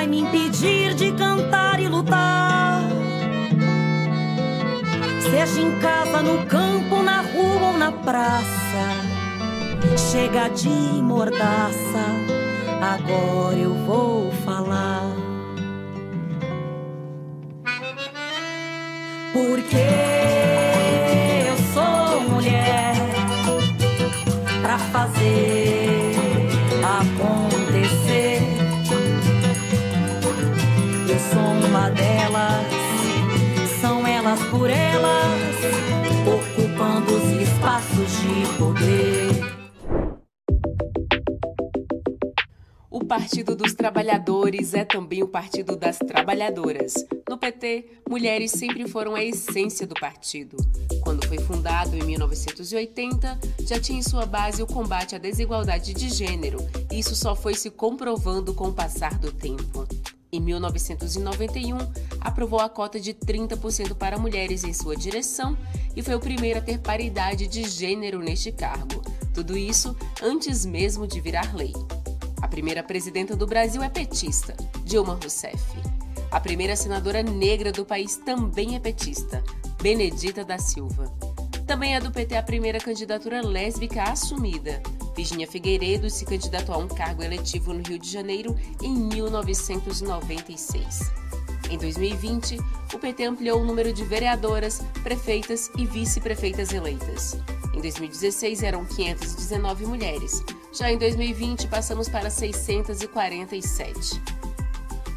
Vai me impedir de cantar e lutar. Seja em casa, no campo, na rua ou na praça. Chega de mordaça, agora eu vou falar. Porque eu sou mulher pra fazer delas, são elas por elas, ocupando os espaços de poder. O Partido dos Trabalhadores é também o Partido das Trabalhadoras. No PT, mulheres sempre foram a essência do partido. Quando foi fundado em 1980, já tinha em sua base o combate à desigualdade de gênero, isso só foi se comprovando com o passar do tempo. Em 1991, aprovou a cota de 30% para mulheres em sua direção e foi o primeiro a ter paridade de gênero neste cargo. Tudo isso antes mesmo de virar lei. A primeira presidenta do Brasil é petista, Dilma Rousseff. A primeira senadora negra do país também é petista, Benedita da Silva. Também é do PT a primeira candidatura lésbica assumida. Virginia Figueiredo se candidatou a um cargo eletivo no Rio de Janeiro em 1996. Em 2020, o PT ampliou o número de vereadoras, prefeitas e vice-prefeitas eleitas. Em 2016 eram 519 mulheres. Já em 2020 passamos para 647.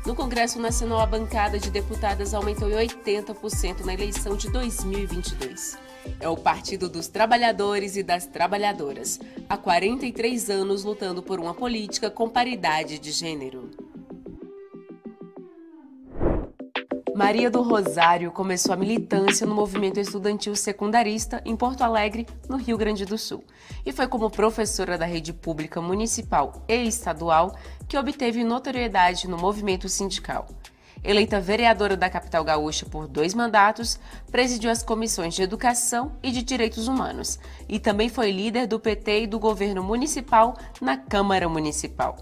No Congresso Nacional, a bancada de deputadas aumentou em 80% na eleição de 2022. É o Partido dos Trabalhadores e das Trabalhadoras, há 43 anos lutando por uma política com paridade de gênero. Maria do Rosário começou a militância no movimento estudantil secundarista em Porto Alegre, no Rio Grande do Sul, e foi como professora da rede pública municipal e estadual que obteve notoriedade no movimento sindical. Eleita vereadora da capital gaúcha por dois mandatos, presidiu as comissões de Educação e de Direitos Humanos e também foi líder do PT e do governo municipal na Câmara Municipal.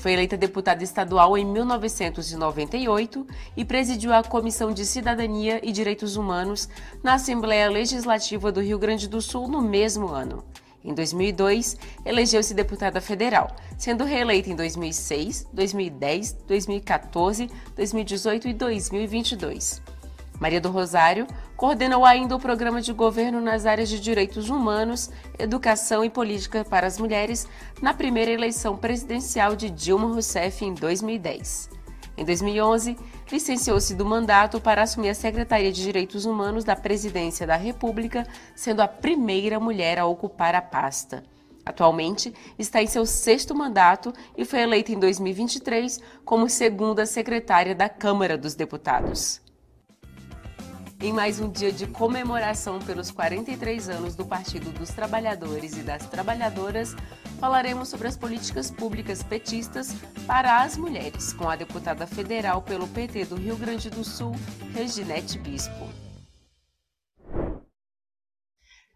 Foi eleita deputada estadual em 1998 e presidiu a Comissão de Cidadania e Direitos Humanos na Assembleia Legislativa do Rio Grande do Sul no mesmo ano. Em 2002, elegeu-se deputada federal, sendo reeleita em 2006, 2010, 2014, 2018 e 2022. Maria do Rosário coordenou ainda o programa de governo nas áreas de direitos humanos, educação e política para as mulheres na primeira eleição presidencial de Dilma Rousseff em 2010. Em 2011, licenciou-se do mandato para assumir a Secretaria de Direitos Humanos da Presidência da República, sendo a primeira mulher a ocupar a pasta. Atualmente está em seu sexto mandato e foi eleita em 2023 como segunda secretária da Câmara dos Deputados. Em mais um dia de comemoração pelos 43 anos do Partido dos Trabalhadores e das Trabalhadoras, falaremos sobre as políticas públicas petistas para as mulheres, com a deputada federal pelo PT do Rio Grande do Sul, Reginete Bispo.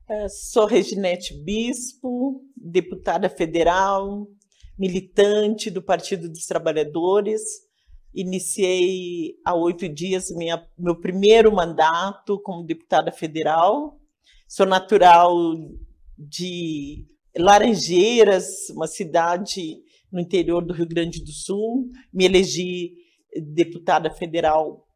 É, sou Reginete Bispo, deputada federal, militante do Partido dos Trabalhadores iniciei há oito dias minha, meu primeiro mandato como deputada federal. Sou natural de Laranjeiras, uma cidade no interior do Rio Grande do Sul. Me elegi deputada federal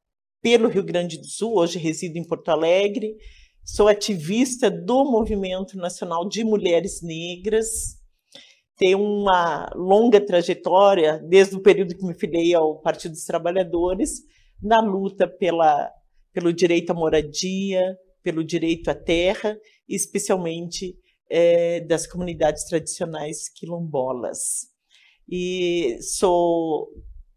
pelo Rio Grande do Sul, hoje resido em Porto Alegre. Sou ativista do Movimento Nacional de Mulheres Negras, tem uma longa trajetória, desde o período que me filiei ao Partido dos Trabalhadores, na luta pela, pelo direito à moradia, pelo direito à terra, especialmente é, das comunidades tradicionais quilombolas. e sou,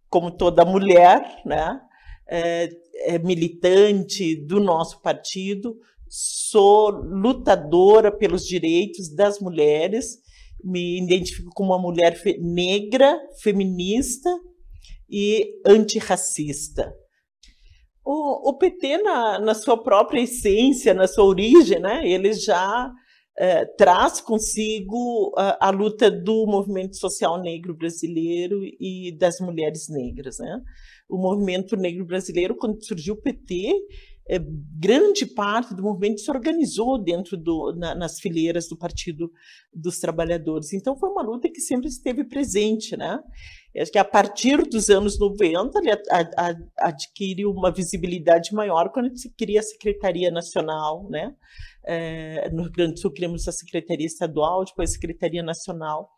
como toda mulher, né, é, é militante do nosso partido, sou lutadora pelos direitos das mulheres, me identifico como uma mulher fe negra, feminista e antirracista. O, o PT, na, na, sua própria essência, na sua origem, né, ele já é, traz consigo a, a, luta do movimento social negro brasileiro e das mulheres negras. Né? O movimento negro brasileiro, quando surgiu o PT, grande parte do movimento se organizou dentro do, na, nas fileiras do Partido dos Trabalhadores. Então, foi uma luta que sempre esteve presente. Né? Acho que a partir dos anos 90, ele adquiriu uma visibilidade maior quando se cria a Secretaria Nacional. Né? É, no Rio Grande do Sul, criamos a Secretaria Estadual, depois a Secretaria Nacional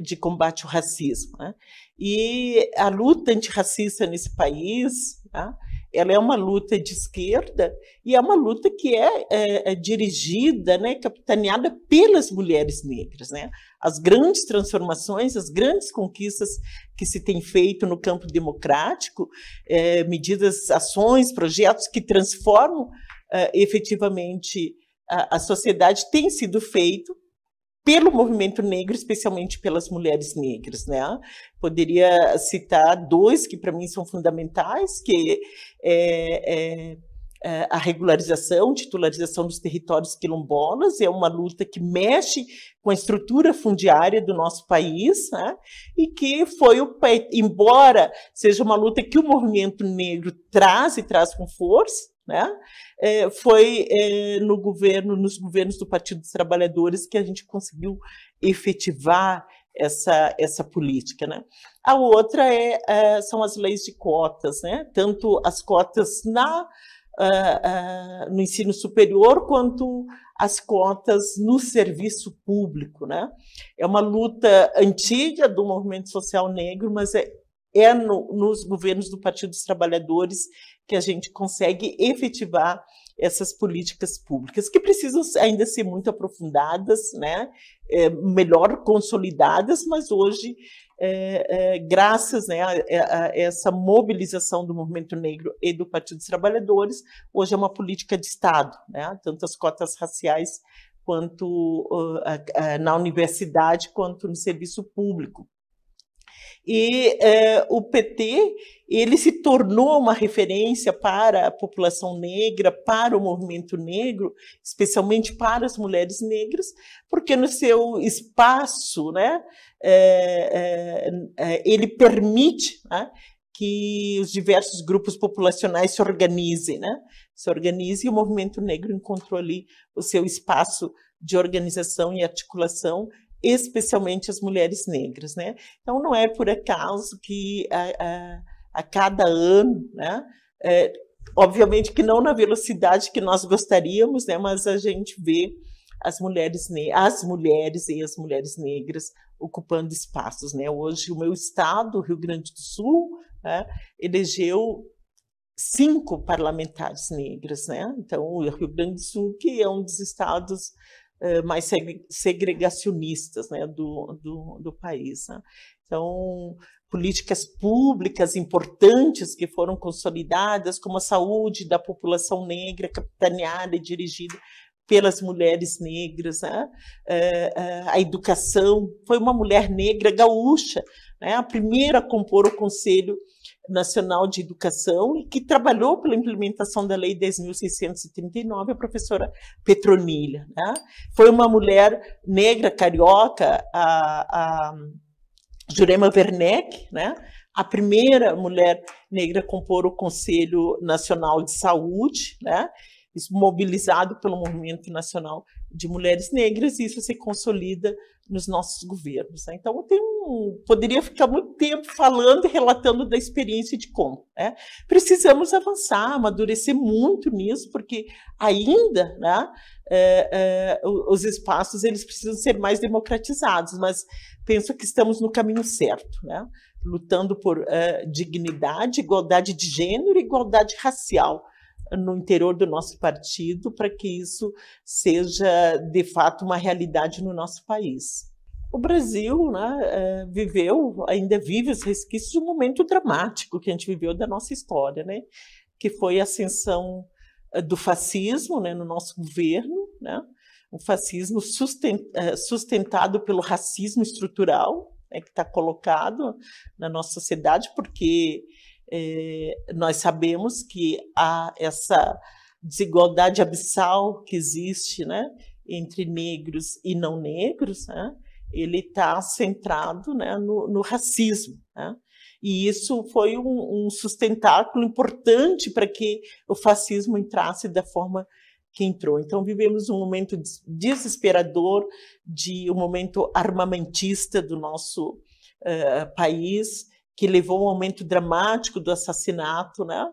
de combate ao racismo. Né? E a luta antirracista nesse país, né? Ela é uma luta de esquerda e é uma luta que é, é, é, dirigida, né, capitaneada pelas mulheres negras. Né? As grandes transformações, as grandes conquistas que se tem feito no campo democrático, é, medidas, ações, projetos que transformam é, efetivamente a, a sociedade, têm sido feito pelo movimento negro, especialmente pelas mulheres negras, né? Poderia citar dois que para mim são fundamentais, que é, é, é, a regularização, titularização dos territórios quilombolas, é uma luta que mexe com a estrutura fundiária do nosso país, né? e que foi o embora seja uma luta que o movimento negro traz e traz com força, né? É, foi é, no governo, nos governos do Partido dos Trabalhadores que a gente conseguiu efetivar essa, essa política. Né? A outra é, é são as leis de cotas, né? tanto as cotas na, uh, uh, no ensino superior quanto as cotas no serviço público. Né? É uma luta antiga do movimento social negro, mas é, é no, nos governos do Partido dos Trabalhadores que a gente consegue efetivar essas políticas públicas, que precisam ainda ser muito aprofundadas, né? É, melhor consolidadas, mas hoje, é, é, graças né, a, a, essa mobilização do movimento negro e do Partido dos Trabalhadores, hoje é uma política de Estado, né? tanto as cotas raciais quanto uh, na universidade, quanto no serviço público. E é, o PT ele se tornou uma referência para a população negra, para o movimento negro, especialmente para as mulheres negras, porque no seu espaço, né, é, é, ele permite né, que os diversos grupos populacionais se organizem, né, se organizem e o movimento negro encontrou ali o seu espaço de organização e articulação especialmente as mulheres negras. Né? Então, não é por acaso que a, a, a cada ano, né, é, obviamente que não na velocidade que nós gostaríamos, né, mas a gente vê as mulheres, as mulheres e as mulheres negras ocupando espaços. Né? Hoje, o meu estado, Rio Grande do Sul, né, elegeu cinco parlamentares negras. Né? Então, o Rio Grande do Sul, que é um dos estados mais segregacionistas né, do, do, do país. Né? Então, políticas públicas importantes que foram consolidadas, como a saúde da população negra, capitaneada e dirigida pelas mulheres negras, né? Eh, eh, a educação. Foi uma mulher negra gaúcha, né? a primeira a compor o Conselho Nacional de Educação e que trabalhou pela implementação da Lei 10.639, a professora Petronilha. Né? Foi uma mulher negra carioca, a, a Jurema Werneck, né? a primeira mulher negra a compor o Conselho Nacional de Saúde, né? Mobilizado pelo Movimento Nacional de Mulheres Negras, e isso se consolida nos nossos governos. Né? Então, eu tenho, poderia ficar muito tempo falando e relatando da experiência de como. Né? Precisamos avançar, amadurecer muito nisso, porque ainda né, é, é, os espaços eles precisam ser mais democratizados, mas penso que estamos no caminho certo, né? lutando por é, dignidade, igualdade de gênero e igualdade racial no interior do nosso partido para que isso seja de fato uma realidade no nosso país. o Brasil né, é, viveu, ainda vive os resquícios de um momento dramático que a gente viveu da nossa história, né, que foi a ascensão é, do fascismo né, no nosso governo, né, um fascismo é, sustentado pelo racismo estrutural, né, que está colocado na nossa sociedade, porque é, nós sabemos que há essa desigualdade abissal que existe né, entre negros e não negros, né, ele está centrado né, no, no, racismo. Né? E isso foi um, um sustentáculo importante para que o fascismo entrasse da forma que entrou. Então vivemos um momento desesperador de um momento armamentista do nosso uh, país que levou a um aumento dramático do assassinato, né?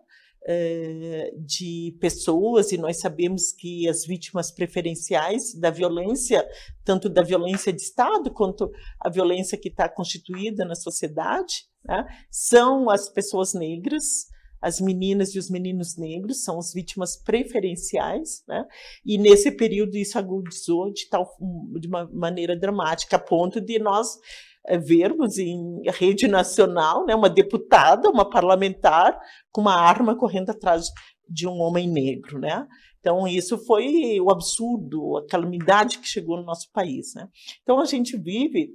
Eh, de pessoas, e nós sabemos que as vítimas preferenciais da violência, tanto da violência de Estado quanto a violência que está constituída na sociedade, né, são as pessoas negras, as meninas e os meninos negros são as vítimas preferenciais, né? E nesse período isso agudizou de tal de uma maneira dramática a ponto de nós vermos em rede nacional, né, uma deputada, uma parlamentar com uma arma correndo atrás de um homem negro, né? Então isso foi o absurdo, a calamidade que chegou no nosso país, né? Então a gente vive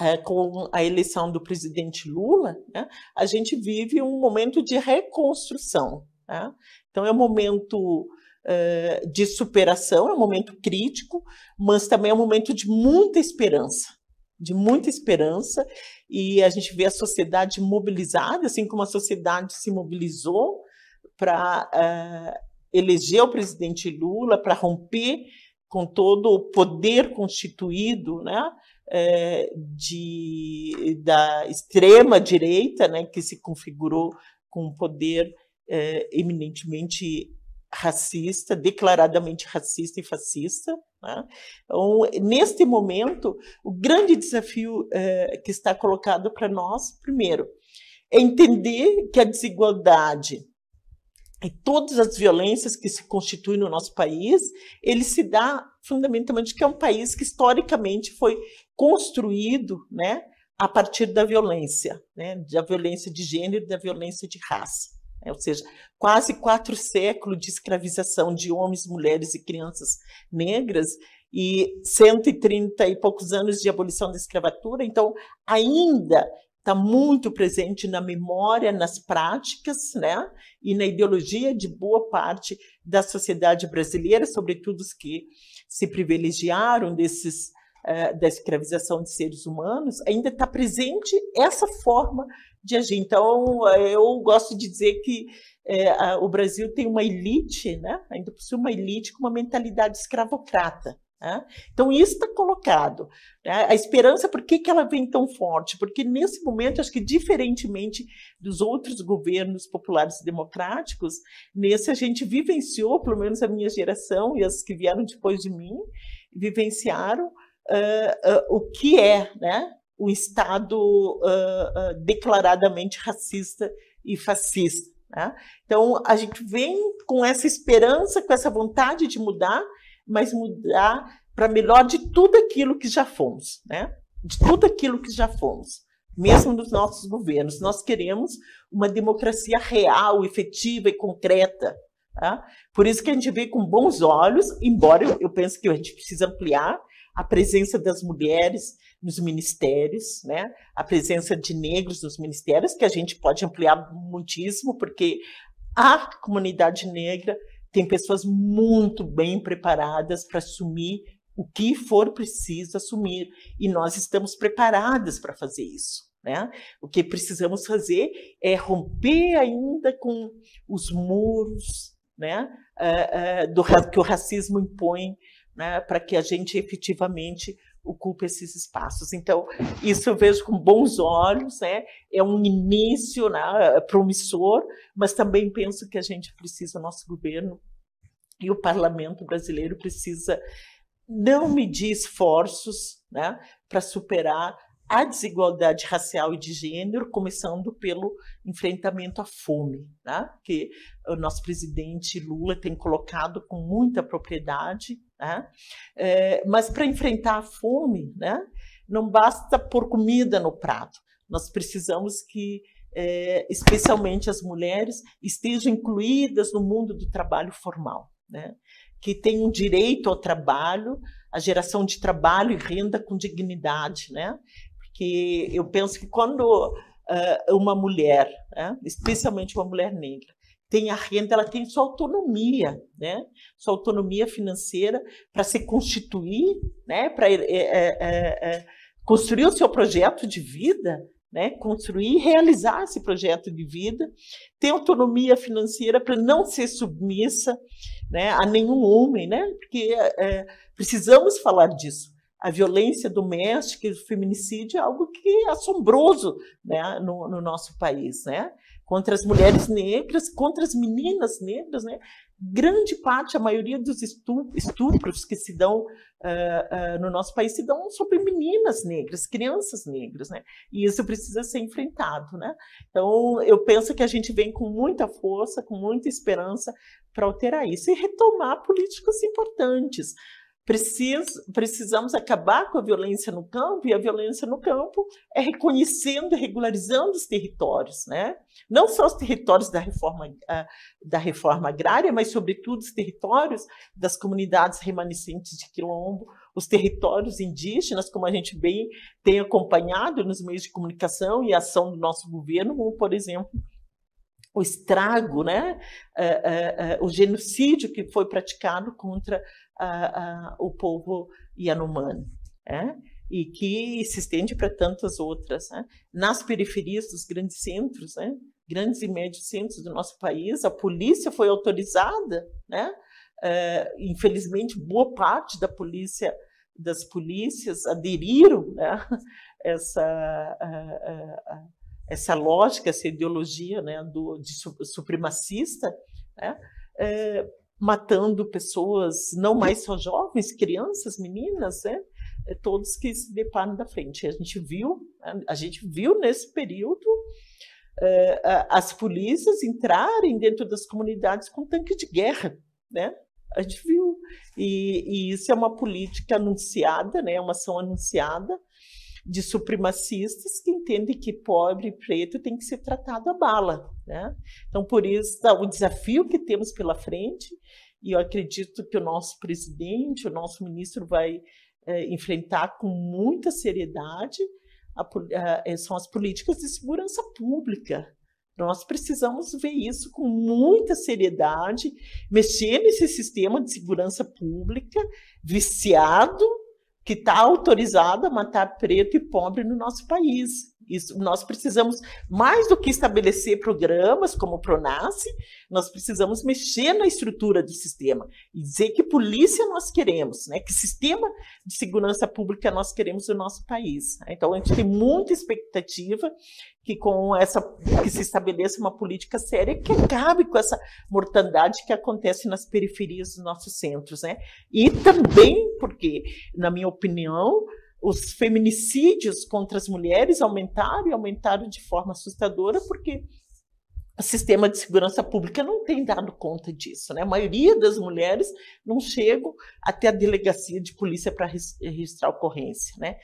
é, com a eleição do presidente Lula, né, a gente vive um momento de reconstrução. Né? Então, é um momento é, de superação, é um momento crítico, mas também é um momento de muita esperança de muita esperança e a gente vê a sociedade mobilizada, assim como a sociedade se mobilizou para uh, eleger o presidente Lula, para romper com todo o poder constituído, né, é, de, da extrema direita, né, que se configurou com um poder é, eminentemente racista, declaradamente racista e fascista. Né? Então, neste momento, o grande desafio é, que está colocado para nós, primeiro, é entender que a desigualdade e todas as violências que se constituem no nosso país, ele se dá fundamentalmente que é um país que historicamente foi construído, né, a partir da violência, né, da violência de gênero, da violência de raça. Né, ou seja, quase quatro séculos de escravização de homens, mulheres e crianças negras e 130 e poucos anos de abolição da escravatura. Então, ainda está muito presente na memória, nas práticas, né? E na ideologia de boa parte da sociedade brasileira, sobretudo os que se privilegiaram desses uh, da escravização de seres humanos, ainda está presente essa forma de agir. Então, eu gosto de dizer que é, a, o Brasil tem uma elite, né? ainda por cima uma elite com uma mentalidade escravocrata. Né? Então, isso está colocado. Né? A esperança, por que, que ela vem tão forte? Porque, nesse momento, acho que, diferentemente dos outros governos populares e democráticos, nesse a gente vivenciou, pelo menos a minha geração e as que vieram depois de mim, vivenciaram uh, uh, o que é né? O Estado uh, declaradamente racista e fascista. Né? Então, a gente vem com essa esperança, com essa vontade de mudar, mas mudar para melhor de tudo aquilo que já fomos, né? De tudo aquilo que já fomos, mesmo dos nossos governos. Nós queremos uma democracia real, efetiva e concreta. Tá? Por isso que a gente vê com bons olhos, embora eu, eu pense que a gente precisa ampliar a presença das mulheres nos ministérios, né? A presença de negros nos ministérios, que a gente pode ampliar muitíssimo, porque a comunidade negra tem pessoas muito bem preparadas para assumir o que for preciso assumir. E nós estamos preparadas para fazer isso. Né? O que precisamos fazer é romper ainda com os muros né? Uh, uh, do, que o racismo impõe né? para que a gente efetivamente ocupe esses espaços. Então, isso eu vejo com bons olhos, né? é um início né, promissor, mas também penso que a gente precisa, nosso governo e o parlamento brasileiro precisa não medir esforços né, para superar a desigualdade racial e de gênero, começando pelo enfrentamento à fome, né? que o nosso presidente Lula tem colocado com muita propriedade, Né? É, mas para enfrentar a fome, né, não basta pôr comida no prato. Nós precisamos que, é, especialmente as mulheres, estejam incluídas no mundo do trabalho formal, né? que tenham direito ao trabalho, a geração de trabalho e renda com dignidade, né? Porque eu penso que quando uh, uma mulher, né, especialmente uma mulher negra, tem a renda, ela tem sua autonomia, né? Sua autonomia financeira para se constituir, né? Para é, é, é, construir o seu projeto de vida, né? Construir e realizar esse projeto de vida, ter autonomia financeira para não ser submissa, né? A nenhum homem, né? Porque é, precisamos falar disso a violência doméstica e o feminicídio é algo que é assombroso né, no, no, nosso país, né? Contra as mulheres negras, contra as meninas negras, né? Grande parte, a maioria dos estupros que se dão uh, uh, no nosso país se dão sobre meninas negras, crianças negras, né? E isso precisa ser enfrentado, né? Então, eu penso que a gente vem com muita força, com muita esperança para alterar isso e retomar políticas importantes. Precis, precisamos acabar com a violência no campo, e a violência no campo é reconhecendo e regularizando os territórios, né? não só os territórios da reforma, da reforma agrária, mas, sobretudo, os territórios das comunidades remanescentes de quilombo, os territórios indígenas, como a gente bem tem acompanhado nos meios de comunicação e ação do nosso governo, como, por exemplo, o estrago, né? o genocídio que foi praticado contra o povo Yanomami, né? e que se estende para tantas outras. Né? Nas periferias dos grandes centros, né? grandes e médios centros do nosso país, a polícia foi autorizada, né? É, infelizmente, boa parte da polícia, das polícias aderiram né? essa, essa lógica, essa ideologia né? Do, de supremacista, né? É, matando pessoas, não mais só jovens, crianças, meninas, né? É, todos que se deparam da frente. A gente viu, a gente viu nesse período é, as polícias entrarem dentro das comunidades com tanque de guerra, né? A gente viu e, e isso é uma política anunciada, né? Uma ação anunciada de supremacistas que entendem que pobre e preto tem que ser tratado a bala. Né? Então, por isso, o desafio que temos pela frente, e eu acredito que o nosso presidente, o nosso ministro vai é, enfrentar com muita seriedade, a, a, é, são as políticas de segurança pública. Nós precisamos ver isso com muita seriedade, mexer nesse sistema de segurança pública viciado que está autorizado a matar preto e pobre no nosso país. Isso, nós precisamos, mais do que estabelecer programas como o PRONASSE, nós precisamos mexer na estrutura do sistema e dizer que polícia nós queremos, né? que sistema de segurança pública nós queremos no nosso país. Então, a gente tem muita expectativa que com essa que se estabeleça uma política séria que acabe com essa mortandade que acontece nas periferias dos nossos centros, né? E também porque, na minha opinião, os feminicídios contra as mulheres aumentaram e aumentaram de forma assustadora, porque o sistema de segurança pública não tem dado conta disso. Né? A maioria das mulheres não chegam até a delegacia de polícia para registrar ocorrência. Né?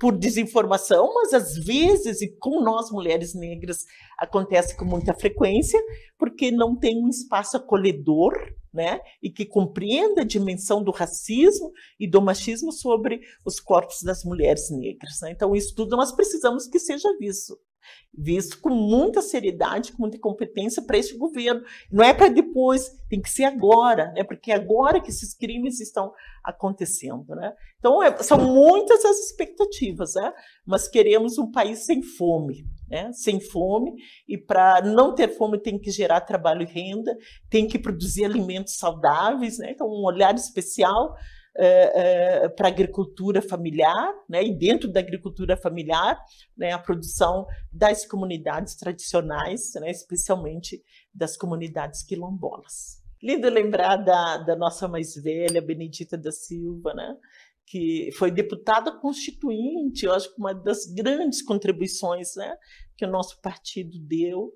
Por desinformação, mas às vezes, e com nós mulheres negras acontece com muita frequência, porque não tem um espaço acolhedor né? e que compreenda a dimensão do racismo e do machismo sobre os corpos das mulheres negras. Né? Então, isso tudo nós precisamos que seja visto visto com muita seriedade, com muita competência para esse governo. Não é para depois, tem que ser agora, né? porque é agora que esses crimes estão acontecendo. Né? Então, é, são muitas as expectativas, né? mas queremos um país sem fome. Né? Sem fome, e para não ter fome tem que gerar trabalho e renda, tem que produzir alimentos saudáveis, né? então um olhar especial é, é, para a agricultura familiar, né, e dentro da agricultura familiar, né, a produção das comunidades tradicionais, né, especialmente das comunidades quilombolas. Lindo lembrar da, da nossa mais velha, Benedita da Silva, né, que foi deputada constituinte, eu acho que uma das grandes contribuições né, que o nosso partido deu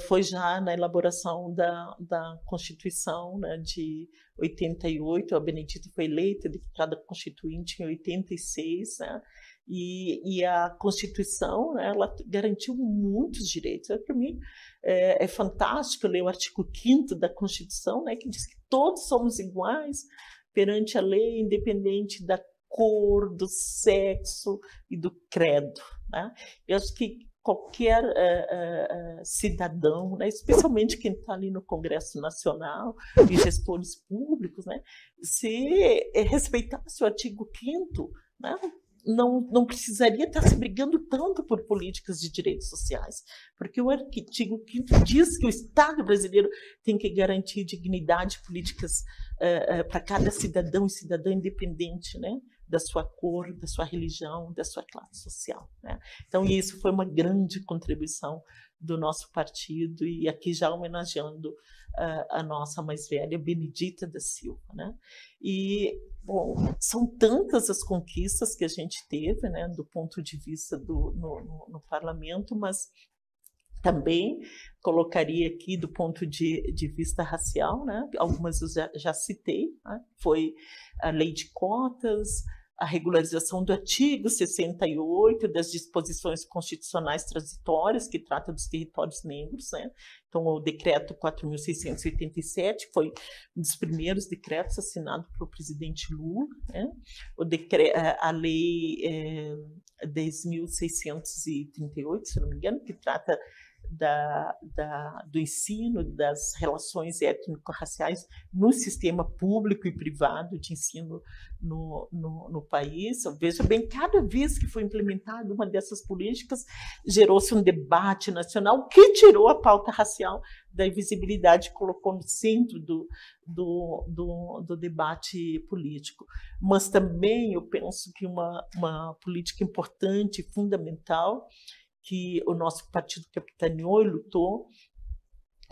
foi já na elaboração da, da Constituição né, de 88. A Benedita foi eleita deputada constituinte em 86, né? E, e, a Constituição, né, ela garantiu muitos direitos. Para mim, é, é, fantástico ler o artigo 5 da Constituição, né, que diz que todos somos iguais perante a lei, independente da cor, do sexo e do credo. Né? Eu acho que qualquer uh, uh, cidadão, né, especialmente quem está ali no Congresso Nacional e gestores públicos, né, se respeitasse o artigo 5 né, não, não precisaria estar se brigando tanto por políticas de direitos sociais, porque o artigo 5 diz que o Estado brasileiro tem que garantir dignidade políticas uh, para cada cidadão e cidadã independente, né? Da sua cor, da sua religião, da sua classe social. Né? Então, isso foi uma grande contribuição do nosso partido, e aqui já homenageando uh, a nossa mais velha, Benedita da Silva. Né? E, bom, são tantas as conquistas que a gente teve, né, do ponto de vista do, no, no, no parlamento, mas também colocaria aqui do ponto de, de vista racial, né? algumas eu já, já citei, né? foi a lei de cotas, a regularização do artigo 68 das disposições constitucionais transitórias que trata dos territórios negros, né? Então o decreto 4687 foi um dos primeiros decretos assinado pelo presidente Lula, né? O decreto, a lei é, eh, 10.638, se não me engano, que trata da, da, do ensino das relações étnico-raciais no sistema público e privado de ensino no, no, no país. Veja bem, cada vez que foi implementada uma dessas políticas, gerou-se um debate nacional que tirou a pauta racial da invisibilidade colocou no centro do, do, do, do, debate político. Mas também eu penso que uma, uma política importante fundamental que o nosso partido capitaneou e lutou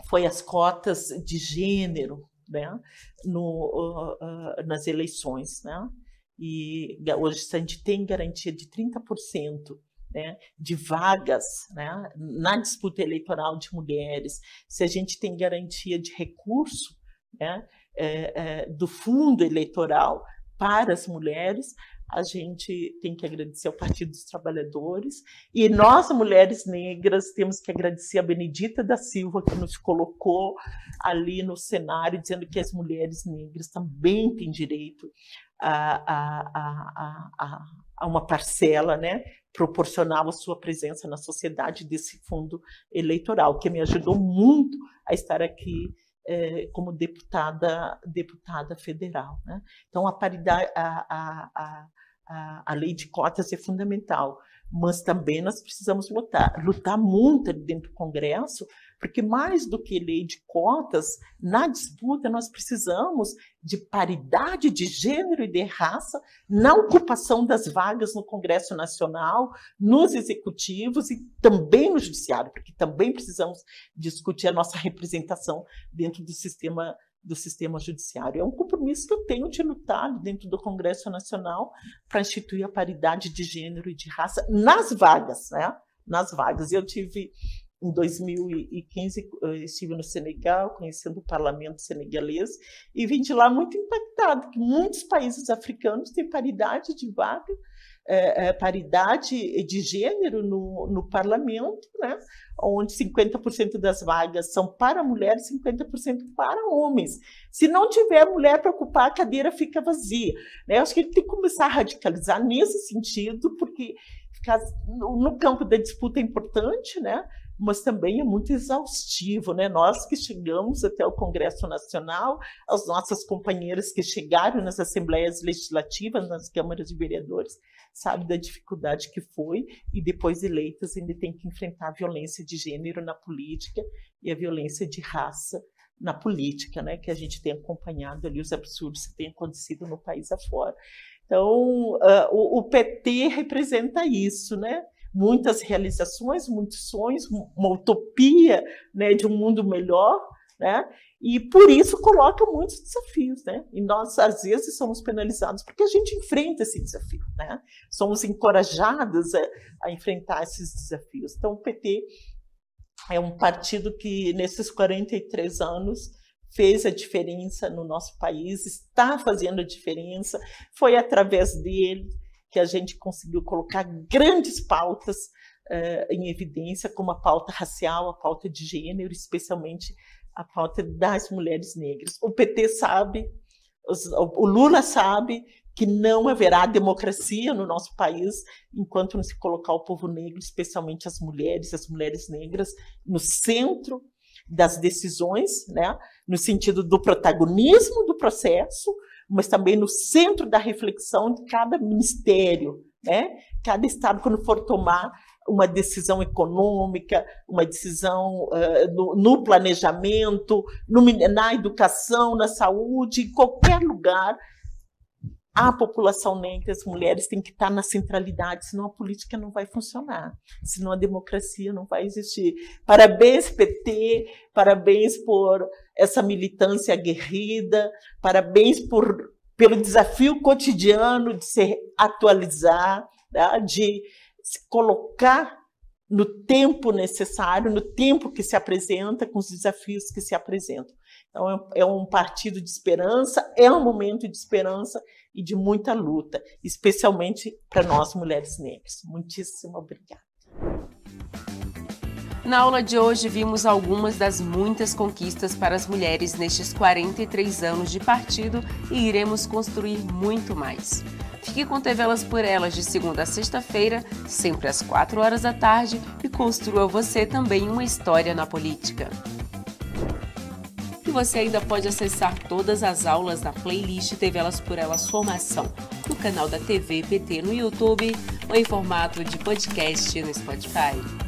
foi as cotas de gênero né, no, uh, nas eleições. Né? E hoje a gente tem garantia de 30% né, de vagas né, na disputa eleitoral de mulheres, se a gente tem garantia de recurso né, é, é, do fundo eleitoral para as mulheres, a gente tem que agradecer ao Partido dos Trabalhadores e nós, mulheres negras, temos que agradecer a Benedita da Silva, que nos colocou ali no cenário, dizendo que as mulheres negras também têm direito a, a, a, a, uma parcela, né? proporcional a sua presença na sociedade desse fundo eleitoral, que me ajudou muito a estar aqui é, como deputada deputada federal. Né? Então, a paridade, a, a, a, a lei de cotas é fundamental, mas também nós precisamos lutar, lutar muito dentro do Congresso, porque mais do que lei de cotas, na disputa nós precisamos de paridade de gênero e de raça na ocupação das vagas no Congresso Nacional, nos executivos e também no Judiciário, porque também precisamos discutir a nossa representação dentro do sistema do sistema judiciário. É um compromisso que eu tenho de lutar dentro do Congresso Nacional para instituir a paridade de gênero e de raça nas vagas, né? Nas vagas. Eu tive em 2015 estive no Senegal, conhecendo o parlamento senegalês, e vim de lá muito impactado, que muitos países africanos têm paridade de vaga é, é, paridade de gênero no, no parlamento, né? onde 50% das vagas são para mulheres, 50% para homens. Se não tiver mulher para ocupar, a cadeira fica vazia. Né? Acho que ele tem que começar a radicalizar nesse sentido, porque no campo da disputa é importante, né? Mas também é muito exaustivo, né? Nós que chegamos até o Congresso Nacional, as nossas companheiras que chegaram nas assembleias legislativas, nas câmaras de vereadores, sabe da dificuldade que foi e depois eleitas ainda tem que enfrentar a violência de gênero na política e a violência de raça na política, né? Que a gente tem acompanhado ali os absurdos que têm acontecido no país afora. Então, uh, o, o PT representa isso, né? Muitas realizações, muitos sonhos, uma utopia né, de um mundo melhor, né? E por isso coloca muitos desafios, né? E nós às vezes somos penalizados porque a gente enfrenta esse desafio, né? Somos encorajados a, a enfrentar esses desafios. Então o PT é um partido que, nesses 43 anos, fez a diferença no nosso país, está fazendo a diferença. Foi através dele que a gente conseguiu colocar grandes pautas uh, em evidência, como a pauta racial, a pauta de gênero, especialmente a pauta das mulheres negras. O PT sabe, os, o Lula sabe que não haverá democracia no nosso país enquanto não se colocar o povo negro, especialmente as mulheres, as mulheres negras, no centro das decisões, né? no sentido do protagonismo do processo, mas também no centro da reflexão de cada ministério, né? Cada estado quando for tomar uma decisão econômica, uma decisão uh, no, no, planejamento, no, na educação, na saúde, em qualquer lugar, a população negra, as mulheres têm que estar na centralidade, senão a política não vai funcionar, senão a democracia não vai existir. Parabéns, PT, parabéns por essa militância aguerrida, parabéns por, pelo desafio cotidiano de se atualizar, né, de se colocar no tempo necessário, no tempo que se apresenta, com os desafios que se apresentam. Então, é um partido de esperança, é um momento de esperança e de muita luta, especialmente para nós mulheres negras. Muitíssimo obrigada. Na aula de hoje vimos algumas das muitas conquistas para as mulheres nestes 43 anos de partido e iremos construir muito mais. Fique com TV Elas por Elas de segunda a sexta-feira, sempre às 4 horas da tarde e construa você também uma história na política você ainda pode acessar todas as aulas da playlist TV Elas por Elas Formação no canal da TV PT no YouTube ou em formato de podcast no Spotify.